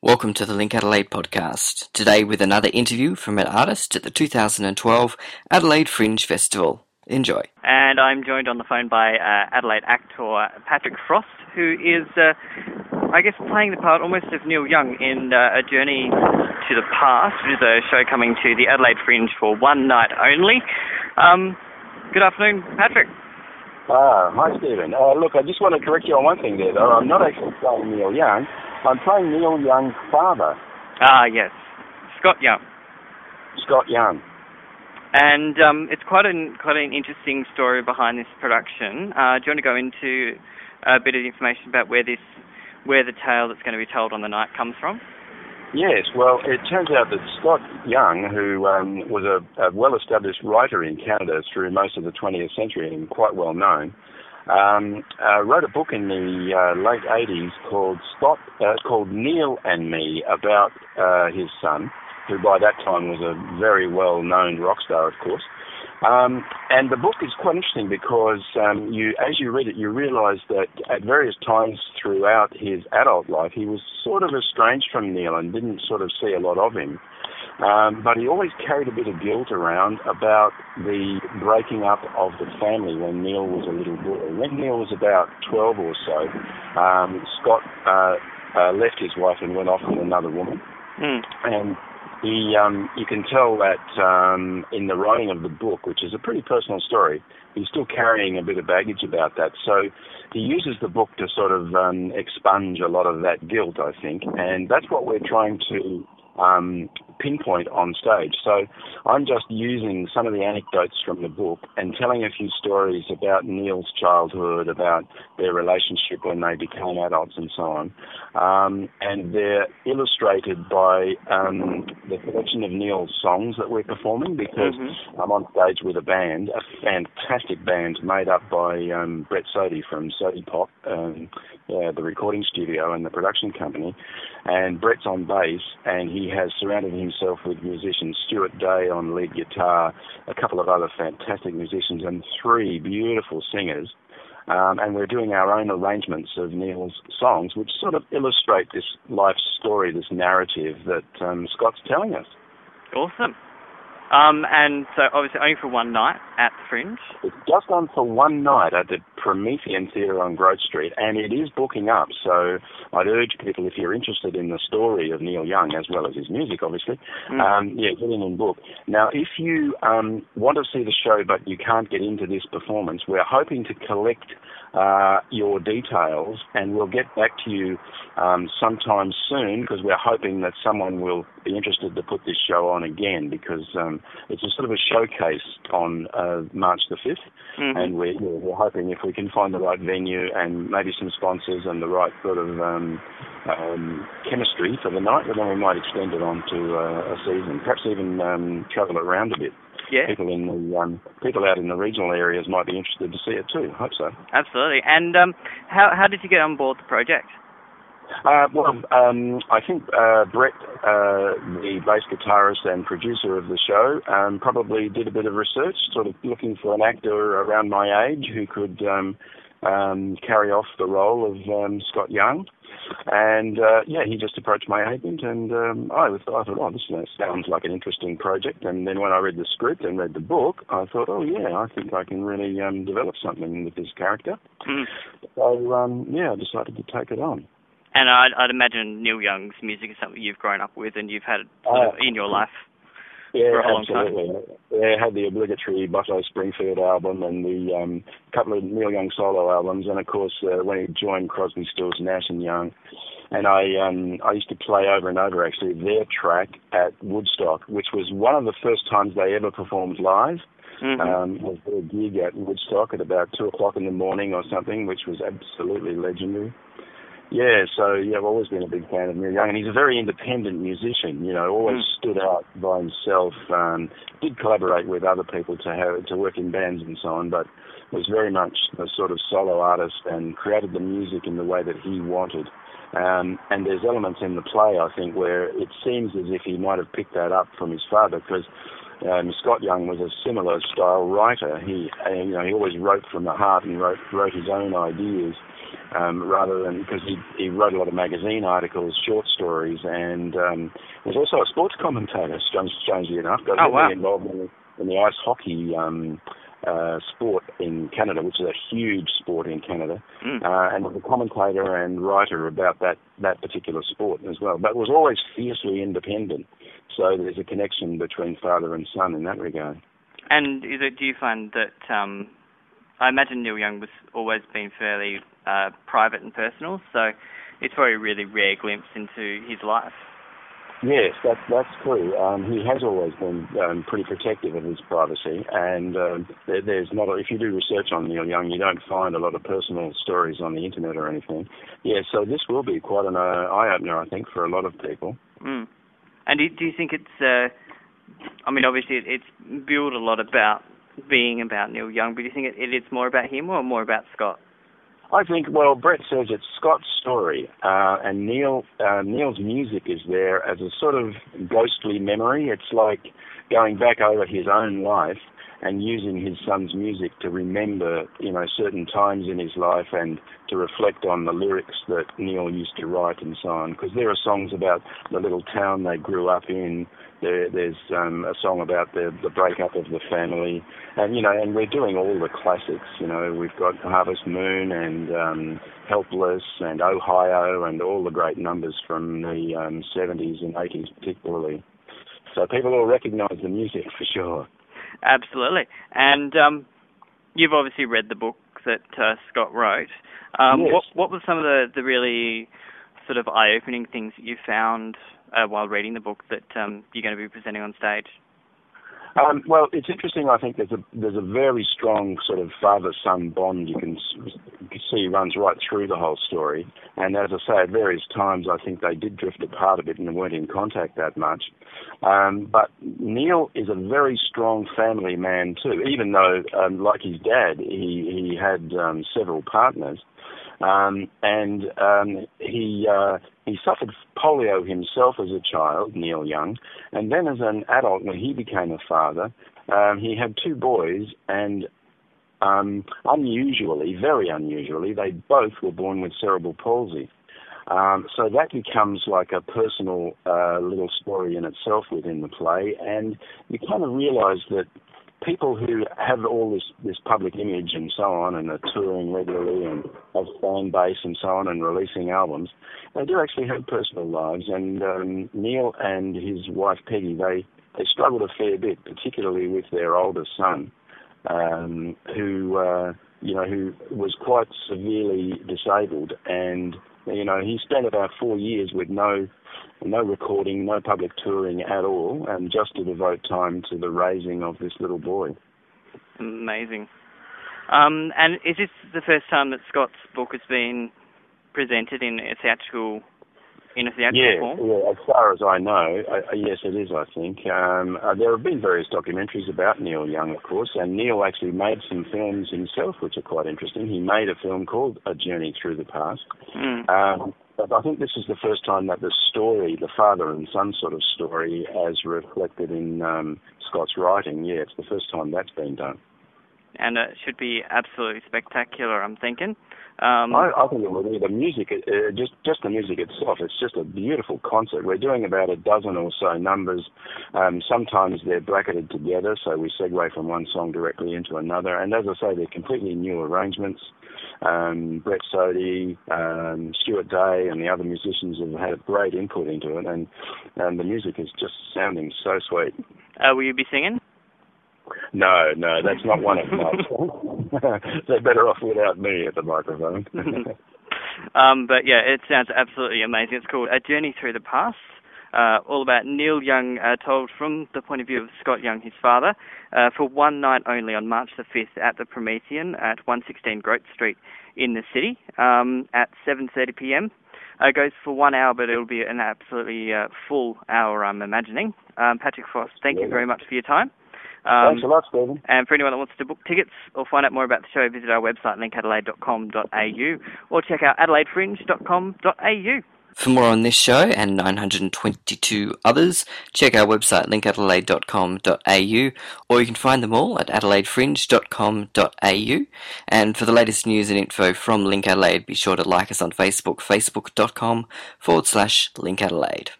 Welcome to the Link Adelaide podcast. Today with another interview from an artist at the 2012 Adelaide Fringe Festival. Enjoy. And I'm joined on the phone by uh, Adelaide actor Patrick Frost, who is, uh, I guess, playing the part almost of Neil Young in uh, A Journey to the Past, which is a show coming to the Adelaide Fringe for one night only. Um, good afternoon, Patrick. Ah, hi Stephen. Uh, look, I just want to correct you on one thing there, though. I'm not actually playing Neil Young. I'm playing Neil Young's father, Ah, yes, Scott Young. Scott Young. And um, it's quite an quite an interesting story behind this production. Uh, do you want to go into a bit of information about where this where the tale that's going to be told on the night comes from? Yes, well, it turns out that Scott Young, who um, was a, a well-established writer in Canada through most of the 20th century and quite well known, um, uh, wrote a book in the uh, late 80s called Scott, uh, called Neil and Me about uh, his son, who by that time was a very well-known rock star, of course. Um, and the book is quite interesting because um, you, as you read it, you realise that at various times throughout his adult life, he was sort of estranged from Neil and didn't sort of see a lot of him. Um, but he always carried a bit of guilt around about the breaking up of the family when Neil was a little boy. When Neil was about 12 or so, um, Scott uh, uh, left his wife and went off with another woman. Mm. And he, um, you can tell that um, in the writing of the book, which is a pretty personal story, he's still carrying a bit of baggage about that. So he uses the book to sort of um, expunge a lot of that guilt, I think, and that's what we're trying to um, pinpoint on stage. So I'm just using some of the anecdotes from the book and telling a few stories about Neil's childhood, about their relationship when they became adults, and so on. Um, and they're illustrated by um, the collection of Neil's songs that we're performing because Mhm. I'm on stage with a band, a fantastic band made up by um, Brett Sodi from Sodypop, um, the recording studio and the production company. And Brett's on bass, and he has surrounded himself with musicians Stuart Day on lead guitar, a couple of other fantastic musicians, and three beautiful singers. Um, and we're doing our own arrangements of Neil's songs, which sort of illustrate this life story, this narrative that um, Scott's telling us. Awesome. Um, and so obviously only for one night at the Fringe. It's just on for one night at the Promethean Theatre on Grote Street, and it is booking up. So I'd urge people, if you're interested in the story of Neil Young as well as his music, obviously, Mm. um, yeah, get in and book. Now, if you um, want to see the show but you can't get into this performance, we're hoping to collect uh, your details, and we'll get back to you um, sometime soon because we're hoping that someone will be interested to put this show on again because um, it's a sort of a showcase on uh, March the 5th, Mhm. and we're, we're we're hoping if we can find the right venue and maybe some sponsors and the right sort of um, um, chemistry for the night, then we might extend it on to uh, a season, perhaps even um, travel it around a bit. Yeah, People in the um, people out in the regional areas might be interested to see it too. I hope so. absolutely. And um, how how did you get on board the project? Uh, well, um, I think uh, Brett, uh, the bass guitarist and producer of the show, um, probably did a bit of research, sort of looking for an actor around my age who could um, um, carry off the role of um, Scott Young. And uh, yeah, he just approached my agent, and um, I, was, I thought, oh, this sounds like an interesting project. And then when I read the script and read the book, I thought, oh yeah, I think I can really um, develop something with this character. Mm. So um, yeah, I decided to take it on. And I'd, I'd imagine Neil Young's music is something you've grown up with and you've had sort of Uh, in your life. Yeah, for a long absolutely. I had the obligatory Buffalo Springfield album and the um, couple of Neil Young solo albums, and of course uh, when he joined Crosby, Stills, Nash and Young. And I um, I used to play over and over actually their track at Woodstock, which was one of the first times they ever performed live. Mhm. Um, was their gig at Woodstock at about two o'clock in the morning or something, which was absolutely legendary. Yeah, so yeah, I've always been a big fan of Neil Young, and he's a very independent musician. You know, always Mm. stood out by himself. Um, did collaborate with other people to have to work in bands and so on, but was very much a sort of solo artist and created the music in the way that he wanted. Um, and there's elements in the play, I think, where it seems as if he might have picked that up from his father, because um, Scott Young was a similar style writer. He, uh, you know, he always wrote from the heart and wrote wrote his own ideas. Um, rather than because he, he wrote a lot of magazine articles, short stories, and um, was also a sports commentator. Strange, strangely enough, got oh, wow. involved in the, in the ice hockey um, uh, sport in Canada, which is a huge sport in Canada, mm. uh, and was a commentator and writer about that that particular sport as well. But was always fiercely independent. So there's a connection between father and son in that regard. And is it, do you find that um, I imagine Neil Young was always been fairly uh, private and personal, so it's probably a really rare glimpse into his life. Yes, that's that's true. Um, he has always been um, pretty protective of his privacy, and um, there, there's not. A, if you do research on Neil Young, you don't find a lot of personal stories on the internet or anything. Yeah, so this will be quite an uh, eye opener, I think, for a lot of people. Mm. And do, do you think it's? Uh, I mean, obviously, it, it's built a lot about being about Neil Young, but do you think it, it is more about him or more about Scott? I think, well, Brett says it's Scott's story, uh, and Neil uh, Neil's music is there as a sort of ghostly memory. It's like going back over his own life and using his son's music to remember, you know, certain times in his life and to reflect on the lyrics that Neil used to write and so on. Because there are songs about the little town they grew up in. There, there's um, a song about the the breakup of the family, and you know, and we're doing all the classics. You know, we've got Harvest Moon and um, Helpless and Ohio and all the great numbers from the um, 70s and 80s particularly. So people all recognise the music for sure. Absolutely. And um, you've obviously read the book that uh, Scott wrote. Um, yes. What what were some of the, the really sort of eye opening things that you found uh, while reading the book that um, you're going to be presenting on stage? Um, well, it's interesting. I think there's a there's a very strong sort of father-son bond you can see runs right through the whole story. And as I say, at various times, I think they did drift apart a bit and weren't in contact that much. Um, but Neil is a very strong family man too, even though, um, like his dad, he he had um, several partners. Um, and um, he uh, he suffered polio himself as a child, Neil Young, and then as an adult, when he became a father, um, he had two boys, and um, unusually, very unusually, they both were born with cerebral palsy. Um, so that becomes like a personal uh, little story in itself within the play, and you kind of realize that people who have all this this public image and so on and are touring regularly and have fan base and so on and releasing albums, they do actually have personal lives. And um, Neil and his wife Peggy, they they struggled a fair bit, particularly with their oldest son, um, who uh, you know who was quite severely disabled and you know, he spent about four years with no no recording, no public touring at all, and just to devote time to the raising of this little boy. Amazing. Um, and is this the first time that Scott's book has been presented in a theatrical in a theatrical yeah, form? Yeah, as far as I know, uh, yes, it is. I think um, uh, there have been various documentaries about Neil Young, of course, and Neil actually made some films himself, which are quite interesting. He made a film called A Journey Through the Past. Mm. Um, but I think this is the first time that the story, the father and son sort of story, as reflected in um, Scott's writing, yeah, it's the first time that's been done. And it should be absolutely spectacular, I'm thinking. Um, I, I think it will be. The music, uh, just just the music itself, it's just a beautiful concert. We're doing about a dozen or so numbers. Um, sometimes they're bracketed together, so we segue from one song directly into another. And as I say, they're completely new arrangements. Um, Brett Soddy, um, Stuart Day, and the other musicians have had a great input into it, and, and the music is just sounding so sweet. Uh, will you be singing? No, no, that's not one of my. They're better off without me at the microphone. um, but yeah, it sounds absolutely amazing. It's called A Journey Through the Past. Uh, all about Neil Young, uh, told from the point of view of Scott Young, his father, uh, for one night only on March the 5th at the Promethean at 116 Grote Street in the city um, at 7:30 p.m. Uh, goes for one hour, but it'll be an absolutely uh, full hour, I'm imagining. Um, Patrick Frost, thank yeah. you very much for your time. Um, Thanks a lot, Stephen. And for anyone that wants to book tickets or find out more about the show, visit our website, linkadelaide.com.au, or check out adelaidefringe.com.au. For more on this show and 922 others, check our website linkadelaide.com.au or you can find them all at adelaidefringe.com.au. And for the latest news and info from Link Adelaide, be sure to like us on Facebook, facebook.com forward slash Link Adelaide.